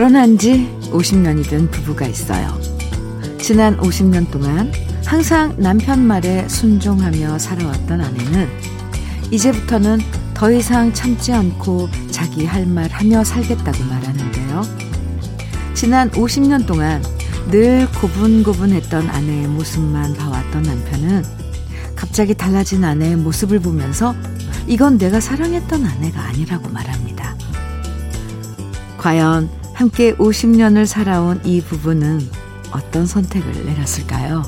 결혼한 지 50년이 된 부부가 있어요. 지난 50년 동안 항상 남편 말에 순종하며 살아왔던 아내는 이제부터는 더 이상 참지 않고 자기 할 말 하며 살겠다고 말하는데요. 지난 50년 동안 늘 고분고분했던 아내의 모습만 봐왔던 남편은 갑자기 달라진 아내의 모습을 보면서 이건 내가 사랑했던 아내가 아니라고 말합니다. 과연 함께 50년을 살아온 이 부부는 어떤 선택을 내렸을까요?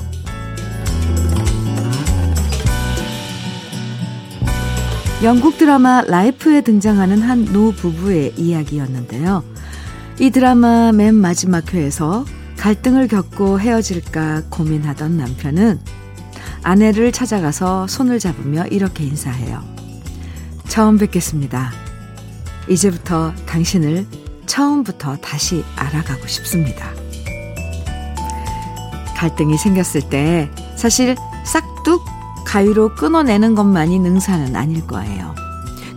영국 드라마 라이프에 등장하는 한 노 부부의 이야기였는데요. 이 드라마 맨 마지막 회에서 갈등을 겪고 헤어질까 고민하던 남편은 아내를 찾아가서 손을 잡으며 이렇게 인사해요. 처음 뵙겠습니다. 이제부터 당신을 처음부터 다시 알아가고 싶습니다. 갈등이 생겼을 때 사실 싹둑 가위로 끊어내는 것만이 능사는 아닐 거예요.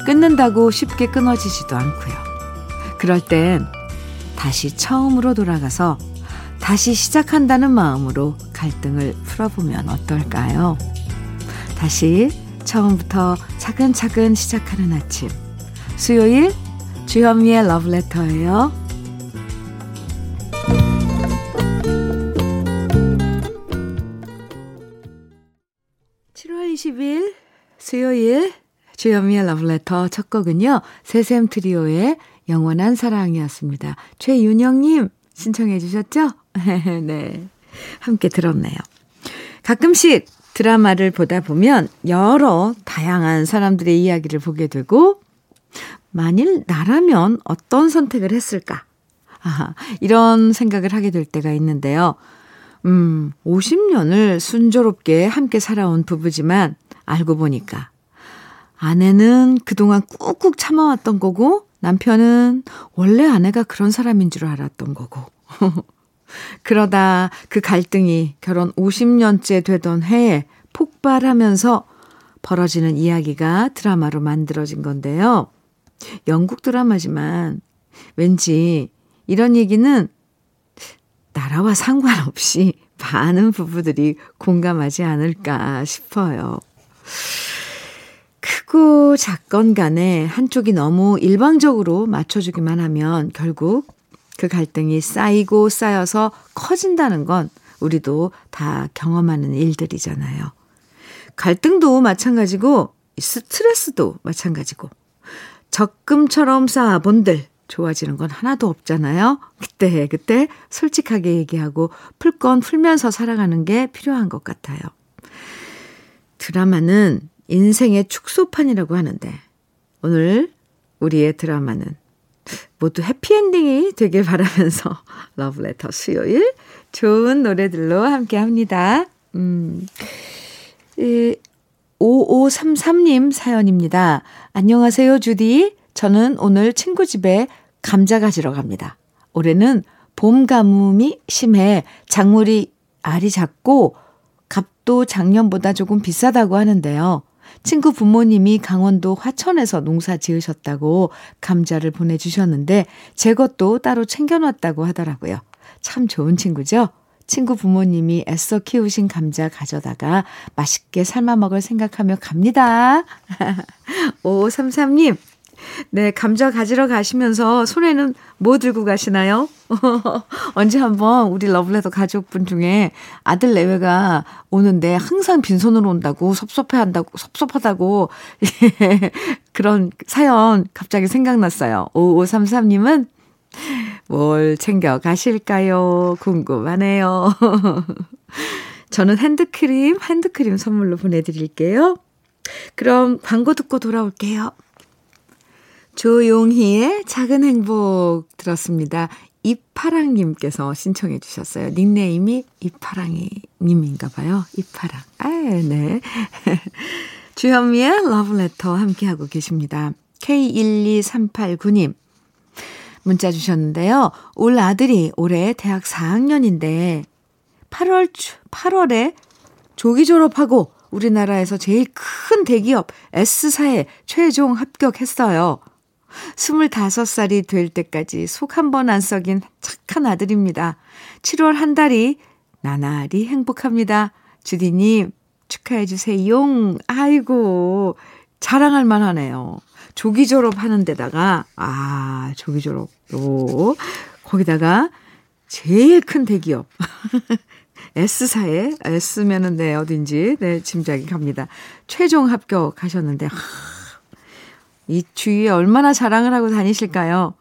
끊는다고 쉽게 끊어지지도 않고요. 그럴 땐 다시 처음으로 돌아가서 다시 시작한다는 마음으로 갈등을 풀어보면 어떨까요? 다시 처음부터 차근차근 시작하는 아침. 수요일 주현미의 러브레터예요. 7월 20일 수요일 주현미의 러브레터 첫 곡은요. 새샘 트리오의 영원한 사랑이었습니다. 최윤영님 신청해 주셨죠? 네. 함께 들었네요. 가끔씩 드라마를 보다 보면 여러 다양한 사람들의 이야기를 보게 되고 만일 나라면 어떤 선택을 했을까? 아, 이런 생각을 하게 될 때가 있는데요. 음, 50년을 순조롭게 함께 살아온 부부지만 알고 보니까 아내는 그동안 꾹꾹 참아왔던 거고 남편은 원래 아내가 그런 사람인 줄 알았던 거고. 그러다 그 갈등이 결혼 50년째 되던 해에 폭발하면서 벌어지는 이야기가 드라마로 만들어진 건데요. 영국 드라마지만 왠지 이런 얘기는 나라와 상관없이 많은 부부들이 공감하지 않을까 싶어요. 크고 작건 간에 한쪽이 너무 일방적으로 맞춰주기만 하면 결국 그 갈등이 쌓이고 쌓여서 커진다는 건 우리도 다 경험하는 일들이잖아요. 갈등도 마찬가지고 스트레스도 마찬가지고 적금처럼 쌓아본들 좋아지는 건 하나도 없잖아요. 그때 그때 솔직하게 얘기하고 풀 건 풀면서 살아가는 게 필요한 것 같아요. 드라마는 인생의 축소판이라고 하는데 오늘 우리의 드라마는 모두 해피엔딩이 되길 바라면서 러브레터 수요일 좋은 노래들로 함께 합니다. 음, 이 5533님 사연입니다. 안녕하세요, 주디. 저는 오늘 친구 집에 감자 가지러 갑니다. 올해는 봄 가뭄이 심해 작물이 알이 작고 값도 작년보다 조금 비싸다고 하는데요. 친구 부모님이 강원도 화천에서 농사 지으셨다고 감자를 보내주셨는데 제 것도 따로 챙겨놨다고 하더라고요. 참 좋은 친구죠? 친구 부모님이 애써 키우신 감자 가져다가 맛있게 삶아 먹을 생각하며 갑니다. 5533님, 네, 감자 가지러 가시면서 손에는 뭐 들고 가시나요? 언제 한번 우리 러블레터 가족분 중에 아들 내외가 오는데 항상 빈손으로 온다고 섭섭해 한다고, 섭섭하다고 그런 사연 갑자기 생각났어요. 5533님은 뭘 챙겨 가실까요? 궁금하네요. 저는 핸드크림, 핸드크림 선물로 보내드릴게요. 그럼 광고 듣고 돌아올게요. 조용희의 작은 행복 들었습니다. 이파랑님께서 신청해 주셨어요. 닉네임이 이파랑이님인가 봐요. 이파랑. 아, 네. 주현미의 러브레터 함께하고 계십니다. K12389님. 문자 주셨는데요. 올 아들이 올해 대학 4학년인데 8월, 8월에 조기 졸업하고 우리나라에서 제일 큰 대기업 S사에 최종 합격했어요. 25살이 될 때까지 속 한 번 안 썩인 착한 아들입니다. 7월 한 달이 나날이 행복합니다. 주디님, 축하해주세요. 아이고, 자랑할 만하네요. 조기 졸업하는 데다가, 아, 조기 졸업 로, 거기다가 제일 큰 대기업. S사에, S면은 네, 어딘지, 네, 짐작이 갑니다. 최종 합격하셨는데, 하, 이 주위에 얼마나 자랑을 하고 다니실까요?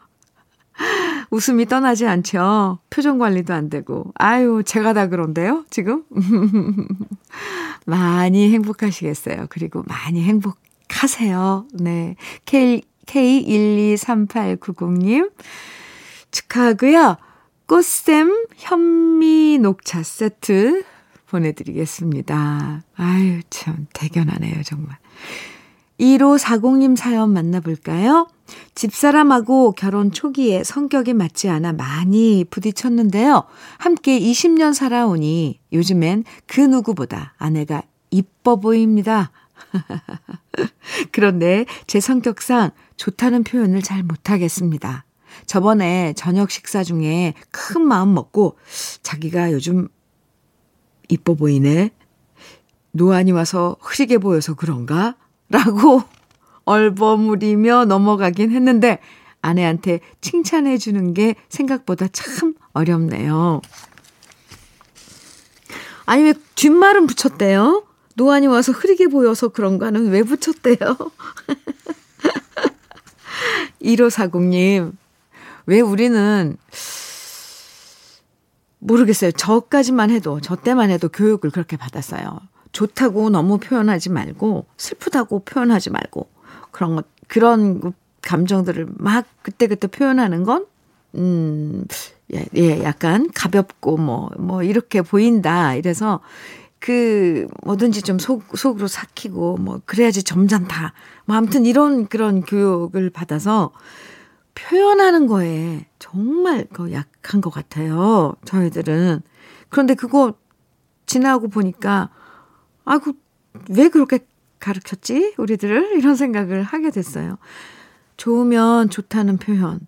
웃음이 떠나지 않죠. 표정 관리도 안 되고. 아유, 제가 다 그런데요, 지금? 많이 행복하시겠어요. 그리고 많이 행복하세요. 네. K, K123890님, 축하하고요. 꽃샘 현미 녹차 세트 보내드리겠습니다. 아유, 참, 대견하네요, 정말. 1540님 사연 만나볼까요? 집사람하고 결혼 초기에 성격이 맞지 않아 많이 부딪혔는데요. 함께 20년 살아오니 요즘엔 그 누구보다 아내가 이뻐 보입니다. 그런데 제 성격상 좋다는 표현을 잘 못하겠습니다. 저번에 저녁 식사 중에 큰 마음 먹고 자기가 요즘 이뻐 보이네. 노안이 와서 흐리게 보여서 그런가? 라고 얼버무리며 넘어가긴 했는데 아내한테 칭찬해 주는 게 생각보다 참 어렵네요. 아니 왜 뒷말은 붙였대요? 노안이 와서 흐리게 보여서 그런가는 왜 붙였대요? 1540님, 왜 우리는 모르겠어요. 저까지만 해도, 저 때만 해도 교육을 그렇게 받았어요. 좋다고 너무 표현하지 말고, 슬프다고 표현하지 말고, 그런 것, 그런 감정들을 막 그때그때 표현하는 건, 음, 예, 예, 약간 가볍고 뭐, 뭐, 이렇게 보인다. 이래서 그, 뭐든지 좀 속, 속으로 삭히고, 뭐, 그래야지 점잖다. 뭐, 아무튼 이런 그런 교육을 받아서 표현하는 거에 정말 그 약한 것 같아요. 저희들은. 그런데 그거 지나고 보니까, 아이고, 왜 그렇게 가르쳤지? 우리들을? 이런 생각을 하게 됐어요. 좋으면 좋다는 표현.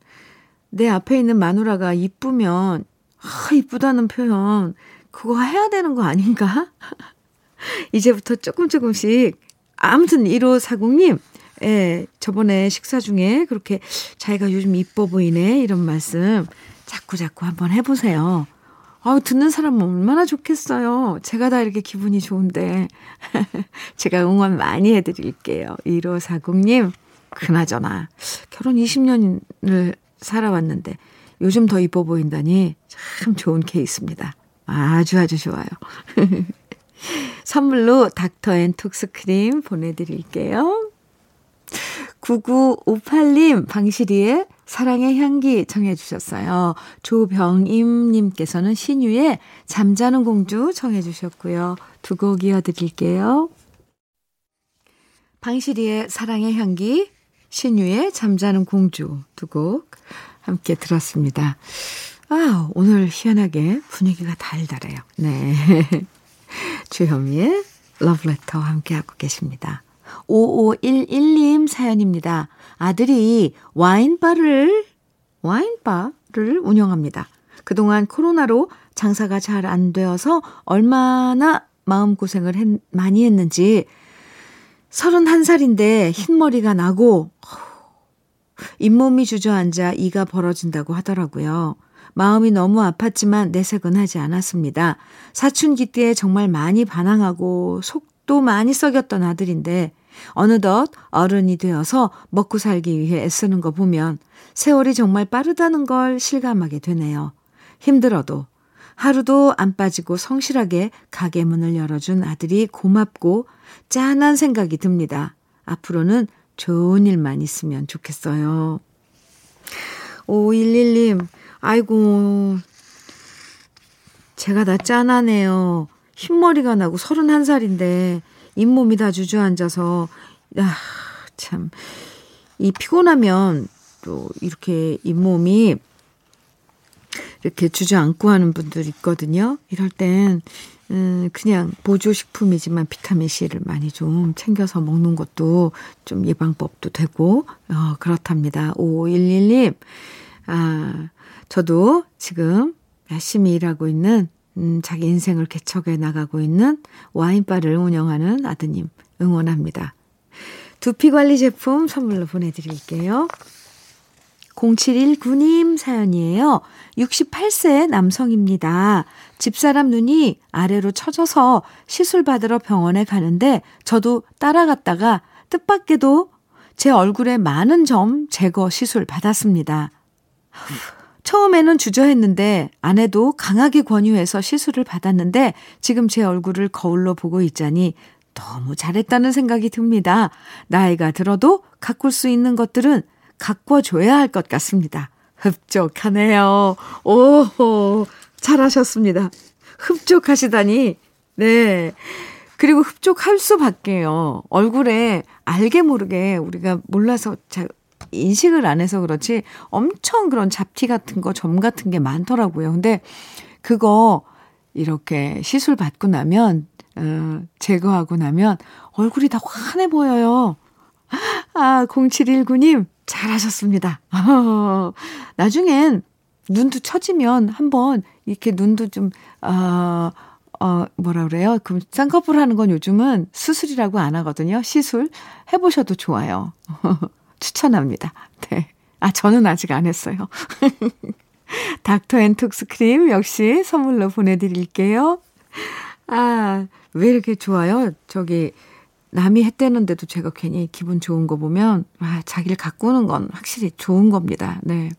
내 앞에 있는 마누라가 이쁘면, 아, 이쁘다는 표현. 그거 해야 되는 거 아닌가? 이제부터 조금 조금씩. 아무튼 1540님, 예, 저번에 식사 중에 그렇게 자기가 요즘 이뻐 보이네. 이런 말씀 자꾸 자꾸 한번 해보세요. 아우, 듣는 사람은 얼마나 좋겠어요. 제가 다 이렇게 기분이 좋은데. 제가 응원 많이 해드릴게요. 1540님, 그나저나, 결혼 20년을 살아왔는데, 요즘 더 이뻐 보인다니 참 좋은 케이스입니다. 아주 아주 좋아요. 선물로 닥터앤톡스 크림 보내드릴게요. 9958님, 방시리의 사랑의 향기 청해 주셨어요. 조병임님께서는 신유의 잠자는 공주 청해 주셨고요. 두 곡 이어드릴게요. 방시리의 사랑의 향기, 신유의 잠자는 공주 두 곡 함께 들었습니다. 아, 오늘 희한하게 분위기가 달달해요. 네. 주현미의 러브레터와 함께하고 계십니다. 5511님 사연입니다. 아들이 와인바를, 와인바를 운영합니다. 그동안 코로나로 장사가 잘 안 되어서 얼마나 마음고생을 했, 많이 했는지 31살인데 흰머리가 나고 잇몸이 주저앉아 이가 벌어진다고 하더라고요. 마음이 너무 아팠지만 내색은 하지 않았습니다. 사춘기 때 정말 많이 반항하고 속도 많이 썩였던 아들인데 어느덧 어른이 되어서 먹고 살기 위해 애쓰는 거 보면 세월이 정말 빠르다는 걸 실감하게 되네요. 힘들어도 하루도 안 빠지고 성실하게 가게 문을 열어준 아들이 고맙고 짠한 생각이 듭니다. 앞으로는 좋은 일만 있으면 좋겠어요. 5111님, 아이고, 제가 다 짠하네요. 흰머리가 나고 31살인데 잇몸이 다 주저앉아서, 아, 참. 이 피곤하면 또 이렇게 잇몸이 이렇게 주저앉고 하는 분들 있거든요. 이럴 땐, 음, 그냥 보조식품이지만 비타민C를 많이 좀 챙겨서 먹는 것도 좀 예방법도 되고, 어, 그렇답니다. 5511님, 아, 저도 지금 열심히 일하고 있는, 음, 자기 인생을 개척해 나가고 있는 와인바를 운영하는 아드님 응원합니다. 두피 관리 제품 선물로 보내드릴게요. 0719님 사연이에요. 68세 남성입니다. 집사람 눈이 아래로 처져서 시술 받으러 병원에 가는데 저도 따라갔다가 뜻밖에도 제 얼굴에 많은 점 제거 시술 받았습니다. 처음에는 주저했는데 아내도 강하게 권유해서 시술을 받았는데 지금 제 얼굴을 거울로 보고 있자니 너무 잘했다는 생각이 듭니다. 나이가 들어도 가꿀 수 있는 것들은 가꿔줘야 할 것 같습니다. 흡족하네요. 오, 잘하셨습니다. 흡족하시다니. 네. 그리고 흡족할 수밖에요. 얼굴에 알게 모르게 우리가 몰라서 잘 인식을 안 해서 그렇지 엄청 그런 잡티 같은 거, 점 같은 게 많더라고요. 근데 그거 이렇게 시술 받고 나면, 어, 제거하고 나면 얼굴이 다 환해 보여요. 아, 0719님, 잘하셨습니다. 나중엔 눈도 처지면 한번 이렇게 눈도 좀, 어, 어, 뭐라 그래요? 그럼 쌍꺼풀 하는 건 요즘은 수술이라고 안 하거든요. 시술 해보셔도 좋아요. 추천합니다. 네. 아, 저는 아직 안 했어요. 닥터 앤 톡스 크림 역시 선물로 보내드릴게요. 아, 왜 이렇게 좋아요? 저기, 남이 했대는데도 제가 괜히 기분 좋은 거 보면, 아, 자기를 가꾸는 건 확실히 좋은 겁니다. 네.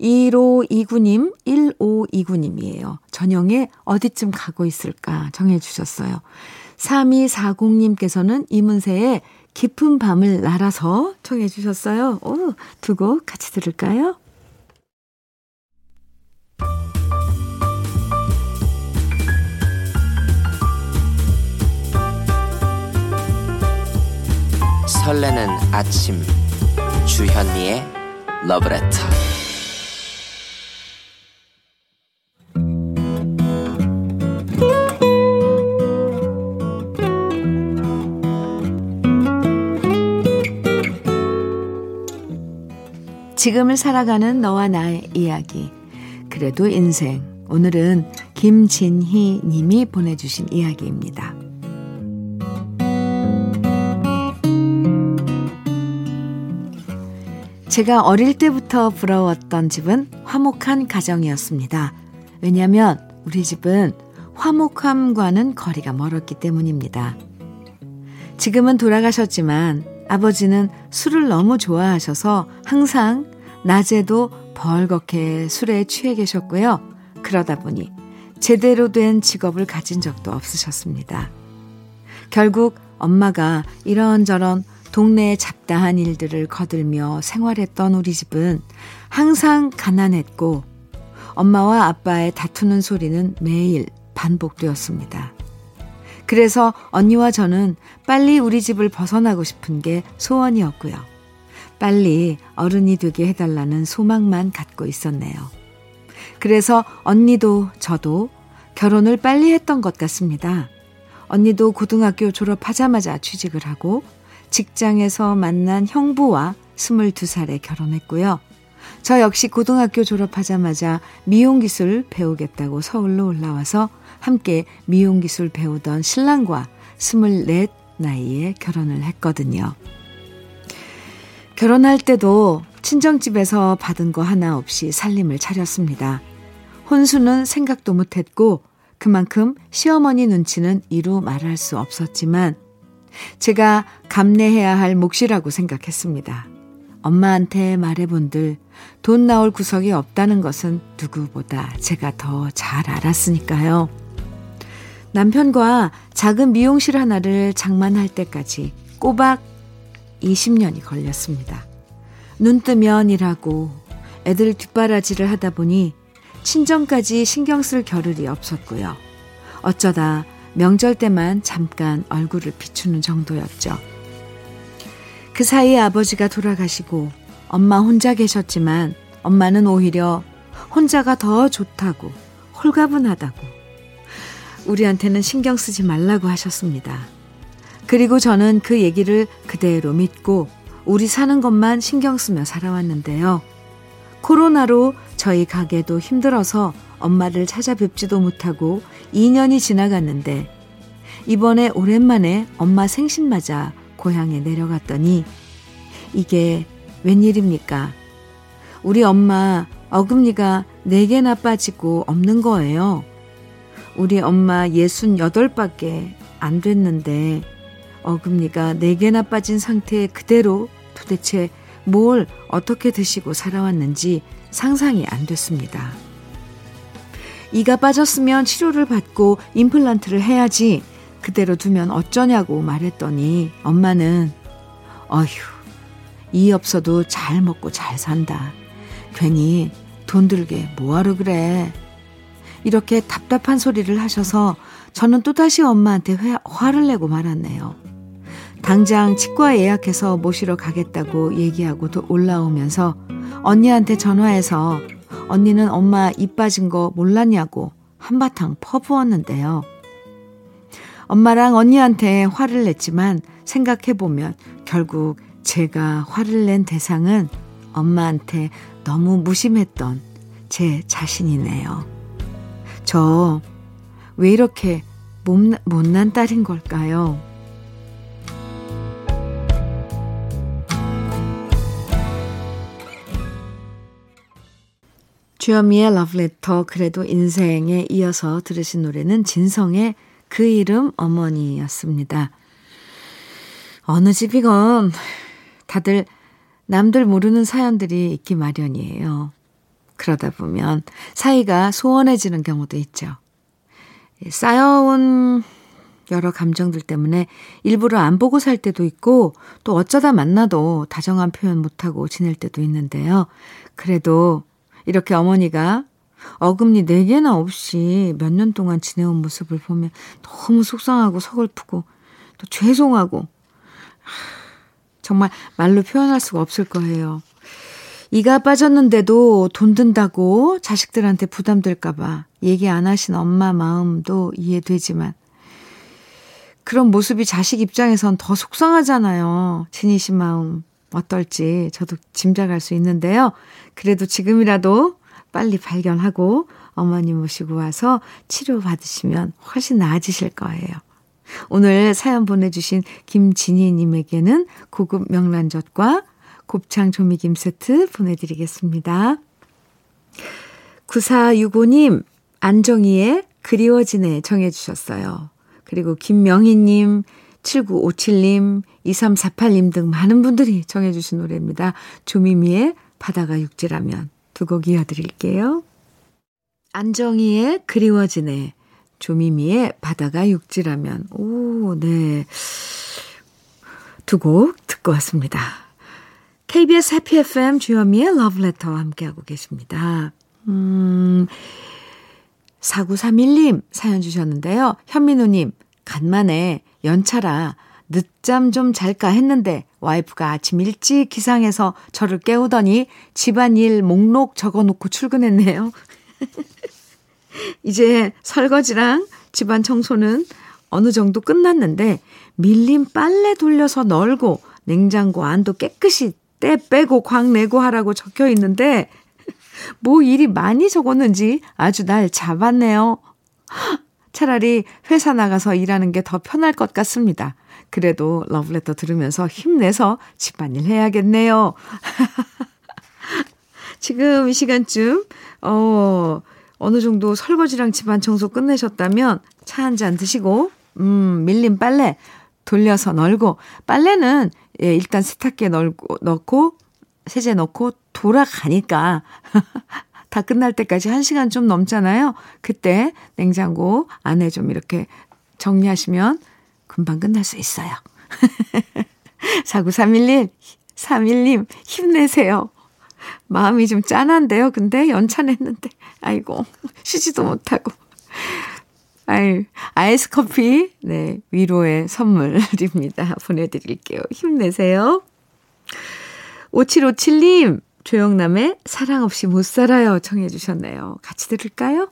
1529님, 1529님이에요. 전영에 어디쯤 가고 있을까 정해주셨어요. 3240님께서는 이문세의 깊은 밤을 날아서 청해 주셨어요. 오, 두 곡 같이 들을까요? 설레는 아침 주현미의 러브레터 지금을 살아가는 너와 나의 이야기 그래도 인생 오늘은 김진희 님이 보내주신 이야기입니다. 제가 어릴 때부터 부러웠던 집은 화목한 가정이었습니다. 왜냐하면 우리 집은 화목함과는 거리가 멀었기 때문입니다. 지금은 돌아가셨지만 아버지는 술을 너무 좋아하셔서 항상 낮에도 벌겋게 술에 취해 계셨고요. 그러다 보니 제대로 된 직업을 가진 적도 없으셨습니다. 결국 엄마가 이런저런 동네의 잡다한 일들을 거들며 생활했던 우리 집은 항상 가난했고 엄마와 아빠의 다투는 소리는 매일 반복되었습니다. 그래서 언니와 저는 빨리 우리 집을 벗어나고 싶은 게 소원이었고요. 빨리 어른이 되게 해달라는 소망만 갖고 있었네요. 그래서 언니도 저도 결혼을 빨리 했던 것 같습니다. 언니도 고등학교 졸업하자마자 취직을 하고 직장에서 만난 형부와 22살에 결혼했고요. 저 역시 고등학교 졸업하자마자 미용기술 배우겠다고 서울로 올라와서 함께 미용기술 배우던 신랑과 24 나이에 결혼을 했거든요. 결혼할 때도 친정집에서 받은 거 하나 없이 살림을 차렸습니다. 혼수는 생각도 못했고 그만큼 시어머니 눈치는 이루 말할 수 없었지만 제가 감내해야 할 몫이라고 생각했습니다. 엄마한테 말해본들 돈 나올 구석이 없다는 것은 누구보다 제가 더 잘 알았으니까요. 남편과 작은 미용실 하나를 장만할 때까지 꼬박 20년이 걸렸습니다. 눈 뜨면 일하고 애들 뒷바라지를 하다 보니 친정까지 신경 쓸 겨를이 없었고요. 어쩌다 명절 때만 잠깐 얼굴을 비추는 정도였죠. 그 사이에 아버지가 돌아가시고 엄마 혼자 계셨지만 엄마는 오히려 혼자가 더 좋다고, 홀가분하다고. 우리한테는 신경 쓰지 말라고 하셨습니다. 그리고 저는 그 얘기를 그대로 믿고 우리 사는 것만 신경 쓰며 살아왔는데요. 코로나로 저희 가게도 힘들어서 엄마를 찾아뵙지도 못하고 2년이 지나갔는데 이번에 오랜만에 엄마 생신 맞아 고향에 내려갔더니 이게 웬일입니까? 우리 엄마 어금니가 4개나 빠지고 없는 거예요. 우리 엄마 68밖에 안 됐는데 어금니가 4개나 빠진 상태에 그대로 도대체 뭘 어떻게 드시고 살아왔는지 상상이 안 됐습니다. 이가 빠졌으면 치료를 받고 임플란트를 해야지 그대로 두면 어쩌냐고 말했더니 엄마는 어휴 이 없어도 잘 먹고 잘 산다. 괜히 돈 들게 뭐하러 그래. 이렇게 답답한 소리를 하셔서 저는 또다시 엄마한테 회, 화를 내고 말았네요. 당장 치과 예약해서 모시러 가겠다고 얘기하고 도 올라오면서 언니한테 전화해서 언니는 엄마 입 빠진 거 몰랐냐고 한바탕 퍼부었는데요. 엄마랑 언니한테 화를 냈지만 생각해보면 결국 제가 화를 낸 대상은 엄마한테 너무 무심했던 제 자신이네요. 저 왜 이렇게 못난 딸인 걸까요? 주현미의 러브레터 그래도 인생에 이어서 들으신 노래는 진성의 그 이름 어머니였습니다. 어느 집이건 다들 남들 모르는 사연들이 있기 마련이에요. 그러다 보면 사이가 소원해지는 경우도 있죠. 쌓여온 여러 감정들 때문에 일부러 안 보고 살 때도 있고 또 어쩌다 만나도 다정한 표현 못하고 지낼 때도 있는데요. 그래도 이렇게 어머니가 어금니 4개나 없이 몇 년 동안 지내온 모습을 보면 너무 속상하고 서글프고 또 죄송하고 정말 말로 표현할 수가 없을 거예요. 이가 빠졌는데도 돈 든다고 자식들한테 부담될까봐 얘기 안 하신 엄마 마음도 이해되지만 그런 모습이 자식 입장에선 더 속상하잖아요. 씨 마음 어떨지 저도 짐작할 수 있는데요. 그래도 지금이라도 빨리 발견하고 어머니 모시고 와서 치료받으시면 훨씬 나아지실 거예요. 오늘 사연 보내주신 김진희님에게는 고급 명란젓과 곱창 조미김 세트 보내드리겠습니다. 9465님, 안정희의 그리워지네 정해주셨어요. 그리고 김명희님, 7957님, 2348님 등 많은 분들이 정해주신 노래입니다. 조미미의 바다가 육지라면 두 곡 이어드릴게요. 안정희의 그리워지네, 조미미의 바다가 육지라면, 오, 네. 두 곡 듣고 왔습니다. KBS 해피 FM 주현미의 러브레터와 함께하고 계십니다. 음, 4931님 사연 주셨는데요. 현민우님, 간만에 연차라 늦잠 좀 잘까 했는데 와이프가 아침 일찍 기상해서 저를 깨우더니 집안일 목록 적어놓고 출근했네요. 이제 설거지랑 집안 청소는 어느 정도 끝났는데 밀린 빨래 돌려서 널고 냉장고 안도 깨끗이 때 빼고 광 내고 하라고 적혀 있는데 뭐 일이 많이 적었는지 아주 날 잡았네요. 차라리 회사 나가서 일하는 게 더 편할 것 같습니다. 그래도 러브레터 들으면서 힘내서 집안일 해야겠네요. 지금 이 시간쯤, 어, 어느 정도 설거지랑 집안 청소 끝내셨다면 차 한 잔 드시고, 음, 밀린 빨래 돌려서 널고, 빨래는 예, 일단 세탁기에 널고, 넣고, 세제 넣고 돌아가니까 다 끝날 때까지 1시간 좀 넘잖아요. 그때 냉장고 안에 좀 이렇게 정리하시면 금방 끝날 수 있어요. 4931님, 31님, 힘내세요. 마음이 좀 짠한데요. 근데 연차 냈는데, 아이고, 쉬지도 못하고. 아유, 아이스 커피, 네, 위로의 선물입니다. 보내드릴게요. 힘내세요. 5757님, 조영남의 사랑 없이 못 살아요 청해 주셨네요. 같이 들을까요?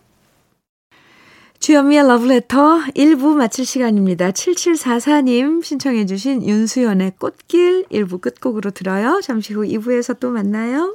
주현미의 러브레터 1부 마칠 시간입니다. 7744님 신청해 주신 윤수연의 꽃길 1부 끝곡으로 들어요. 잠시 후 2부에서 또 만나요.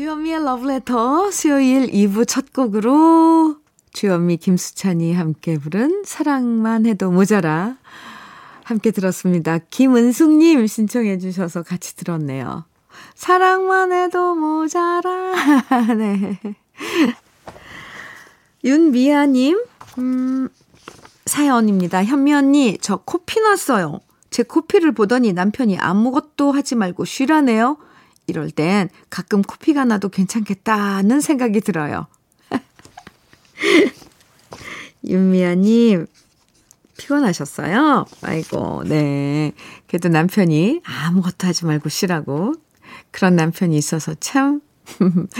주현미의 러브레터 수요일 2부 첫 곡으로 주현미 김수찬이 함께 부른 사랑만 해도 모자라 함께 들었습니다. 김은숙님 신청해 주셔서 같이 들었네요. 사랑만 해도 모자라 네. 윤미아님 음, 사연입니다. 현미 언니 저 코피 났어요. 제 코피를 보더니 남편이 아무것도 하지 말고 쉬라네요. 이럴 땐 가끔 코피가 나도 괜찮겠다는 생각이 들어요. 윤미아님, 피곤하셨어요? 아이고, 네. 그래도 남편이 아무것도 하지 말고 쉬라고. 그런 남편이 있어서 참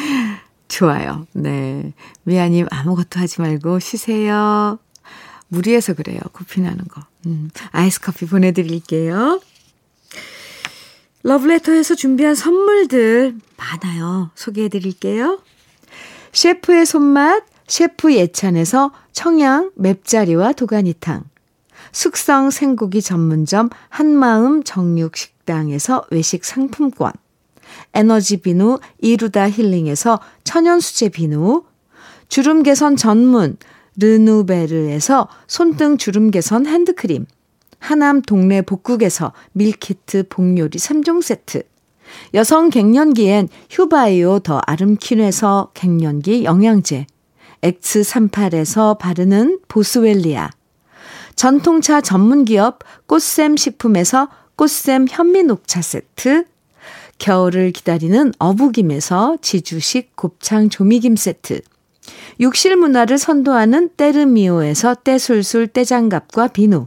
좋아요. 네. 미아님, 아무것도 하지 말고 쉬세요. 무리해서 그래요. 코피 나는 거. 음, 아이스 커피 보내드릴게요. 러브레터에서 준비한 선물들 많아요. 소개해 드릴게요. 셰프의 손맛, 셰프 예찬에서 청양 맵자리와 도가니탕. 숙성 생고기 전문점 한마음 정육식당에서 외식 상품권. 에너지 비누 이루다 힐링에서 천연수제 비누. 주름 개선 전문 르누베르에서 손등 주름 개선 핸드크림. 하남 동네 복국에서 밀키트 복요리 3종 세트. 여성 갱년기엔 휴바이오 더 아름퀸에서 갱년기 영양제. X38에서 바르는 보스웰리아. 전통차 전문기업 꽃샘 식품에서 꽃샘 현미녹차 세트. 겨울을 기다리는 어부김에서 지주식 곱창 조미김 세트. 욕실 문화를 선도하는 때르미오에서 때술술 때장갑과 비누.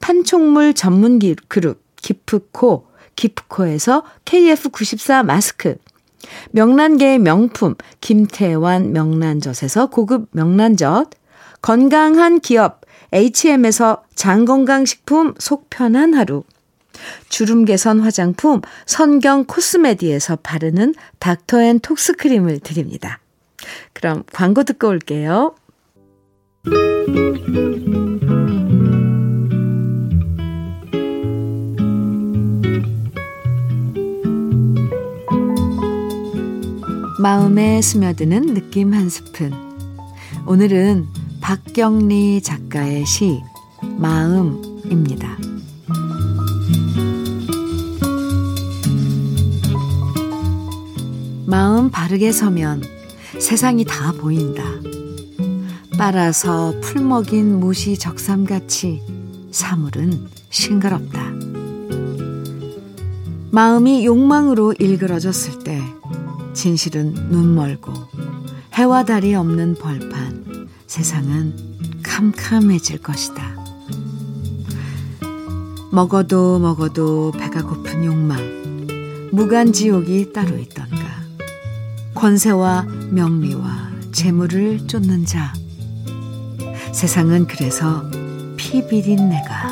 판촉물 전문 그룹 기프코, 기프코에서 KF94 마스크, 명란계의 명품 김태환 명란젓에서 고급 명란젓, 건강한 기업 HM에서 장건강식품 속편한 하루, 주름 개선 화장품 선경 코스메디에서 바르는 닥터앤톡스 크림을 드립니다. 그럼 광고 듣고 올게요. 마음에 스며드는 느낌 한 스푼. 오늘은 박경리 작가의 시, 마음입니다. 마음 바르게 서면 세상이 다 보인다. 빨아서 풀 먹인 모시 적삼같이 사물은 싱그럽다. 마음이 욕망으로 일그러졌을 때 진실은 눈 멀고 해와 달이 없는 벌판 세상은 캄캄해질 것이다. 먹어도 먹어도 배가 고픈 욕망 무간지옥이 따로 있던가 권세와 명리와 재물을 쫓는 자 세상은 그래서 피비린내가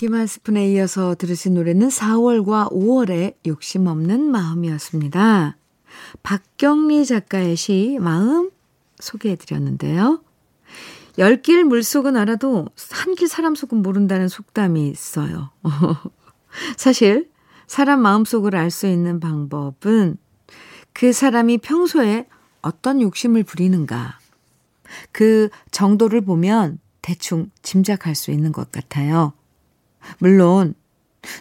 오늘 느낌 한 스푼에 이어서 들으신 노래는 4월과 5월의 욕심 없는 마음이었습니다. 박경리 작가의 시 마음 소개해 드렸는데요. 열길 물속은 알아도 한길 사람 속은 모른다는 속담이 있어요. 사실 사람 마음속을 알 수 있는 방법은 그 사람이 평소에 어떤 욕심을 부리는가 그 정도를 보면 대충 짐작할 수 있는 것 같아요. 물론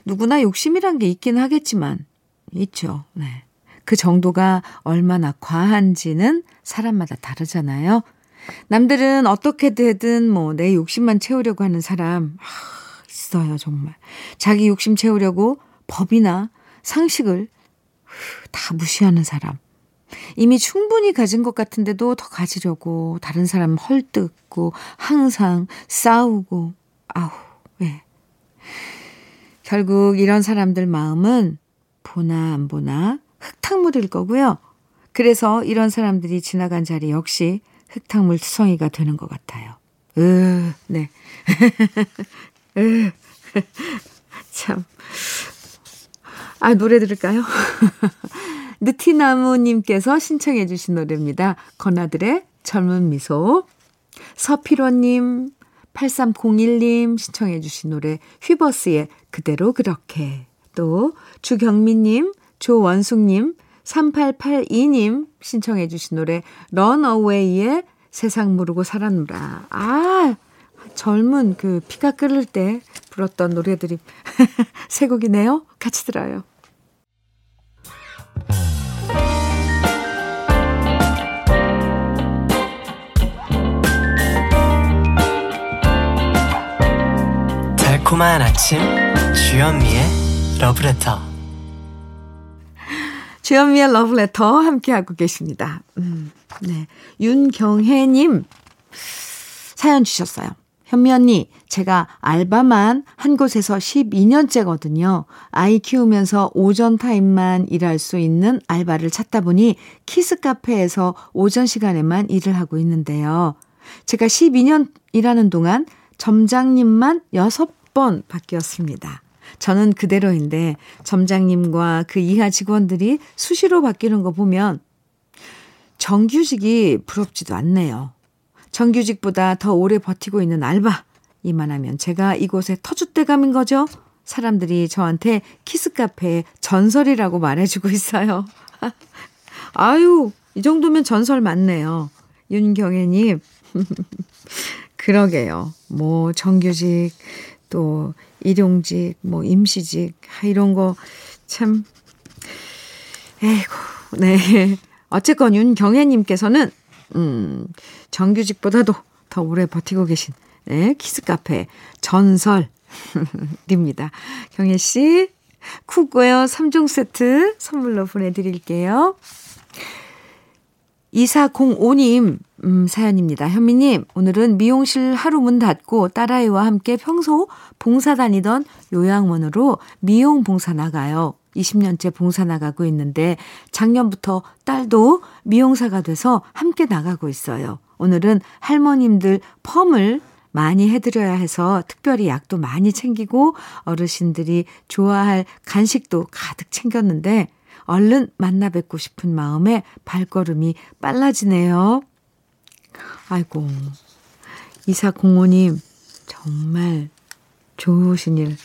누구나 욕심이란 게 있긴 하겠지만 있죠. 네. 그 정도가 얼마나 과한지는 사람마다 다르잖아요. 남들은 어떻게 되든 뭐 내 욕심만 채우려고 하는 사람 아, 있어요, 정말. 자기 욕심 채우려고 법이나 상식을 다 무시하는 사람. 이미 충분히 가진 것 같은데도 더 가지려고 다른 사람 헐뜯고 항상 싸우고 아우 왜 결국 이런 사람들 마음은 보나 안 보나 흙탕물일 거고요. 그래서 이런 사람들이 지나간 자리 역시 흙탕물 투성이가 되는 것 같아요. 으, 네. 으, 참. 아, 노래 들을까요? 느티나무님께서 신청해 주신 노래입니다. 건아들의 젊은 미소. 서필원님, 8301님 신청해 주신 노래 휘버스의 그대로 그렇게. 또 주경민님, 조원숙님, 3882님 신청해 주신 노래 런어웨이의 세상 모르고 살았노라. 아, 젊은 그 피가 끓을 때 불었던 노래들이 세 곡이네요. 같이 들어요. 달콤한 아침 주현미의 러브레터 주현미의 러브레터 함께하고 계십니다. 음, 네. 윤경혜님 사연 주셨어요. 현미 언니, 제가 알바만 한 곳에서 12년째거든요. 아이 키우면서 오전 타임만 일할 수 있는 알바를 찾다 보니 키즈 카페에서 오전 시간에만 일을 하고 있는데요. 제가 12년 일하는 동안 점장님만 6 번 바뀌었습니다. 저는 그대로인데 점장님과 그 이하 직원들이 수시로 바뀌는 거 보면 정규직이 부럽지도 않네요. 정규직보다 더 오래 버티고 있는 알바. 이만하면 제가 이곳에 터줏대감인 거죠. 사람들이 저한테 키스카페의 전설이라고 말해주고 있어요. 아유, 이 정도면 전설 맞네요. 윤경애님. 그러게요. 뭐, 정규직, 또, 일용직, 뭐, 임시직, 아, 이런 거, 참, 에이고, 네. 어쨌건 윤경애님께서는 음, 정규직보다도 더 오래 버티고 계신 네, 키스카페 전설입니다. 경혜 씨, cookware 3종 세트 선물로 보내드릴게요. 2405님, 음, 사연입니다. 현미님, 오늘은 미용실 하루 문 닫고 딸아이와 함께 평소 봉사 다니던 요양원으로 미용 봉사 나가요. 20년째 봉사 나가고 있는데 작년부터 딸도 미용사가 돼서 함께 나가고 있어요. 오늘은 할머님들 펌을 많이 해드려야 해서 특별히 약도 많이 챙기고 어르신들이 좋아할 간식도 가득 챙겼는데 얼른 만나 뵙고 싶은 마음에 발걸음이 빨라지네요. 아이고, 이사공호님, 정말 좋으신 일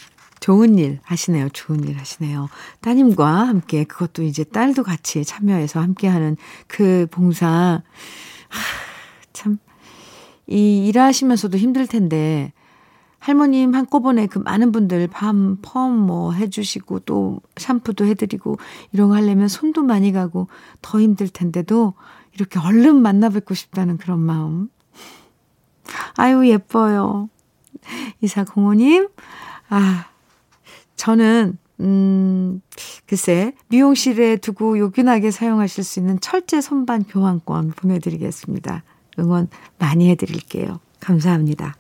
좋은 일 하시네요. 좋은 일 하시네요. 따님과 함께 그것도 이제 딸도 같이 참여해서 함께 하는 그 봉사. 하, 참, 이 일하시면서도 힘들 텐데, 할머님 한꺼번에 그 많은 분들 밤, 펌 뭐 해주시고 또 샴푸도 해드리고 이런 거 하려면 손도 많이 가고 더 힘들 텐데도 이렇게 얼른 만나 뵙고 싶다는 그런 마음. 아유, 예뻐요. 이사공호님, 아, 저는 음, 글쎄, 미용실에 두고 요긴하게 사용하실 수 있는 철제 선반 교환권 보내드리겠습니다. 응원 많이 해드릴게요. 감사합니다.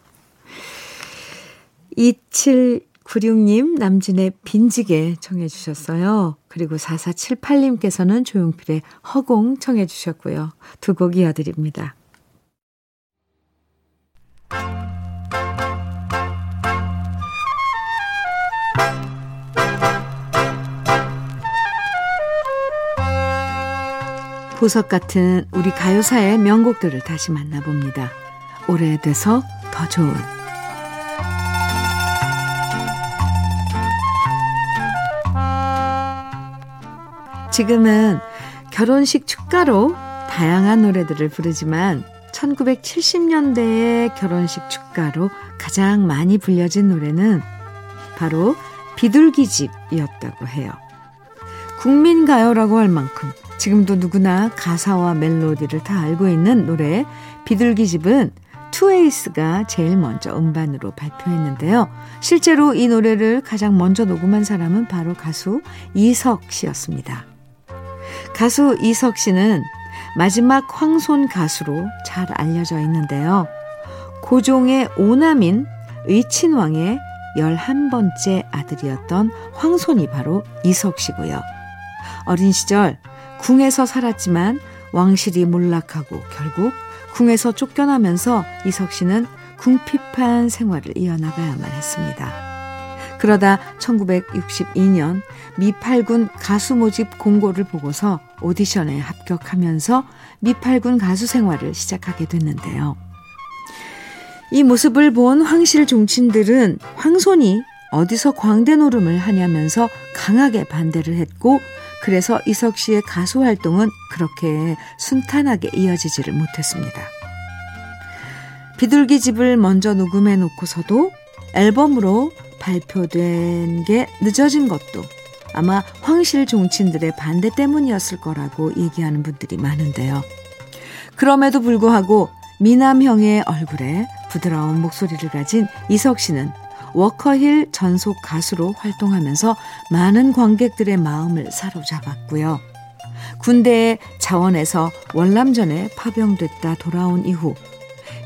96님 남진의 빈지게 청해 주셨어요. 그리고 4478님께서는 조용필의 허공 청해 주셨고요. 두 곡 이어드립니다. 보석 같은 우리 가요사의 명곡들을 다시 만나봅니다. 오래돼서 더 좋은 지금은 결혼식 축가로 다양한 노래들을 부르지만 1970년대의 결혼식 축가로 가장 많이 불려진 노래는 바로 비둘기집이었다고 해요. 국민가요라고 할 만큼 지금도 누구나 가사와 멜로디를 다 알고 있는 노래 비둘기집은 투에이스가 제일 먼저 음반으로 발표했는데요. 실제로 이 노래를 가장 먼저 녹음한 사람은 바로 가수 이석 씨였습니다. 가수 이석 씨는 마지막 황손 가수로 잘 알려져 있는데요. 고종의 오남인 의친왕의 11번째 아들이었던 황손이 바로 이석 씨고요. 어린 시절 궁에서 살았지만 왕실이 몰락하고 결국 궁에서 쫓겨나면서 이석 씨는 궁핍한 생활을 이어나가야만 했습니다. 그러다 1962년 미팔군 가수 모집 공고를 보고서 오디션에 합격하면서 미팔군 가수 생활을 시작하게 됐는데요. 이 모습을 본 황실 종친들은 황손이 어디서 광대 노름을 하냐면서 강하게 반대를 했고 그래서 이석 씨의 가수 활동은 그렇게 순탄하게 이어지지를 못했습니다. 비둘기 집을 먼저 녹음해 놓고서도 앨범으로 발표된 게 늦어진 것도 아마 황실 종친들의 반대 때문이었을 거라고 얘기하는 분들이 많은데요. 그럼에도 불구하고 미남형의 얼굴에 부드러운 목소리를 가진 이석 씨는 워커힐 전속 가수로 활동하면서 많은 관객들의 마음을 사로잡았고요. 군대의 자원에서 월남전에 파병됐다 돌아온 이후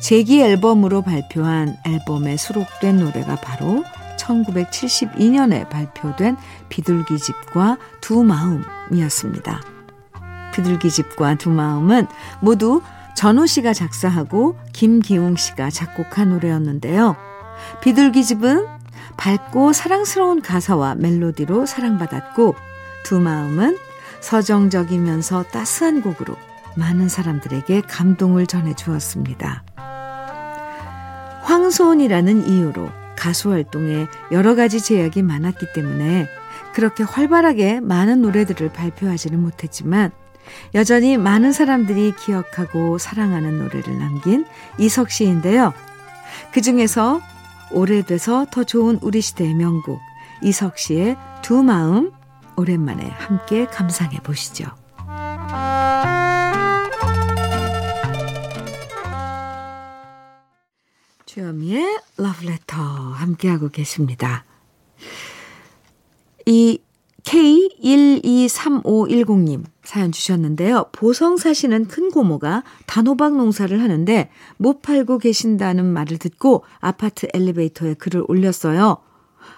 재기 앨범으로 발표한 앨범에 수록된 노래가 바로 1972년에 발표된 비둘기 집과 두 마음이었습니다. 비둘기 집과 두 마음은 모두 전우 씨가 작사하고 김기웅 씨가 작곡한 노래였는데요. 비둘기 집은 밝고 사랑스러운 가사와 멜로디로 사랑받았고 두 마음은 서정적이면서 따스한 곡으로 많은 사람들에게 감동을 전해 주었습니다. 황소원이라는 이유로 가수 활동에 여러 가지 제약이 많았기 때문에 그렇게 활발하게 많은 노래들을 발표하지는 못했지만 여전히 많은 사람들이 기억하고 사랑하는 노래를 남긴 이석 씨인데요. 그 중에서 오래돼서 더 좋은 우리 시대의 명곡 이석 씨의 두 마음 오랜만에 함께 감상해 보시죠. 주현미의 러브레터 함께하고 계십니다. 이 K123510님 사연 주셨는데요. 보성 사시는 큰 고모가 단호박 농사를 하는데 못 팔고 계신다는 말을 듣고 아파트 엘리베이터에 글을 올렸어요.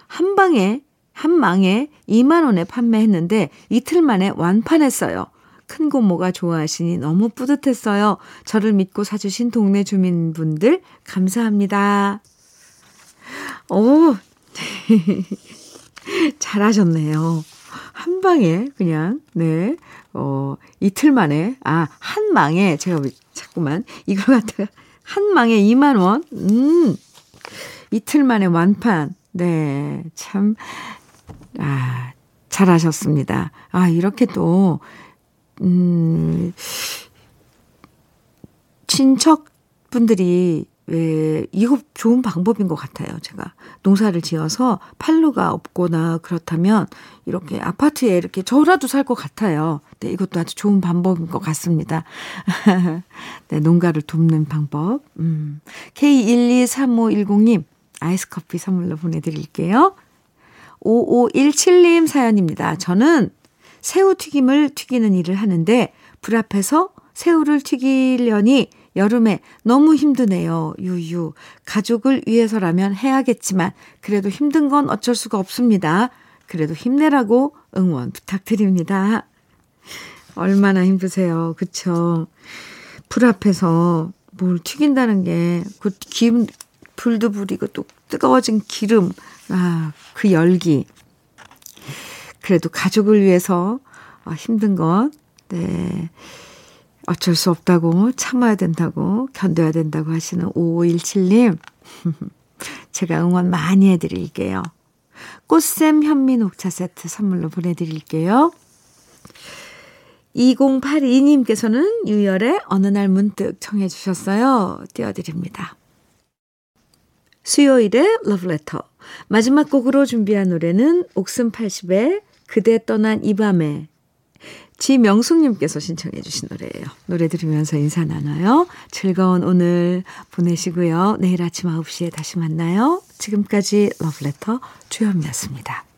한 방에, 한 망에 2만 원에 판매했는데 이틀 만에 완판했어요. 큰 고모가 좋아하시니 너무 뿌듯했어요. 저를 믿고 사주신 동네 주민분들 감사합니다. 오, 잘하셨네요. 한 방에 그냥 네. 어, 이틀 만에 아, 한 망에 제가 자꾸만 이걸 갖다가 한 망에 2만 원. 음. 이틀 만에 완판. 네. 참 아, 잘하셨습니다. 아, 이렇게 또 음, 친척분들이 왜, 이거 좋은 방법인 것 같아요. 제가 농사를 지어서 팔로가 없거나 그렇다면 이렇게 아파트에 이렇게 저라도 살 것 같아요. 네, 이것도 아주 좋은 방법인 것 같습니다. 네, 농가를 돕는 방법. 음. K123510님, 아이스 커피 선물로 보내드릴게요. 5517님 사연입니다. 저는 새우 튀김을 튀기는 일을 하는데 불 앞에서 새우를 튀기려니 여름에 너무 힘드네요. 유유. 가족을 위해서라면 해야겠지만 그래도 힘든 건 어쩔 수가 없습니다. 그래도 힘내라고 응원 부탁드립니다. 얼마나 힘드세요. 그쵸? 불 앞에서 뭘 튀긴다는 게, 그 기름, 불도 불이고 또 뜨거워진 기름, 아, 그 열기. 그래도 가족을 위해서 아, 힘든 것, 네. 어쩔 수 없다고 참아야 된다고 견뎌야 된다고 하시는 5517님 제가 응원 많이 해드릴게요. 꽃샘 현미 녹차 세트 선물로 보내드릴게요. 2082님께서는 유열의 어느 날 문득 청해 주셨어요. 띄워드립니다. 수요일의 러브레터 마지막 곡으로 준비한 노래는 옥슨 80의 그대 떠난 이 밤에 지명숙님께서 신청해 주신 노래예요. 노래 들으면서 인사 나눠요. 즐거운 오늘 보내시고요. 내일 아침 9시에 다시 만나요. 지금까지 러브레터 주현미였습니다.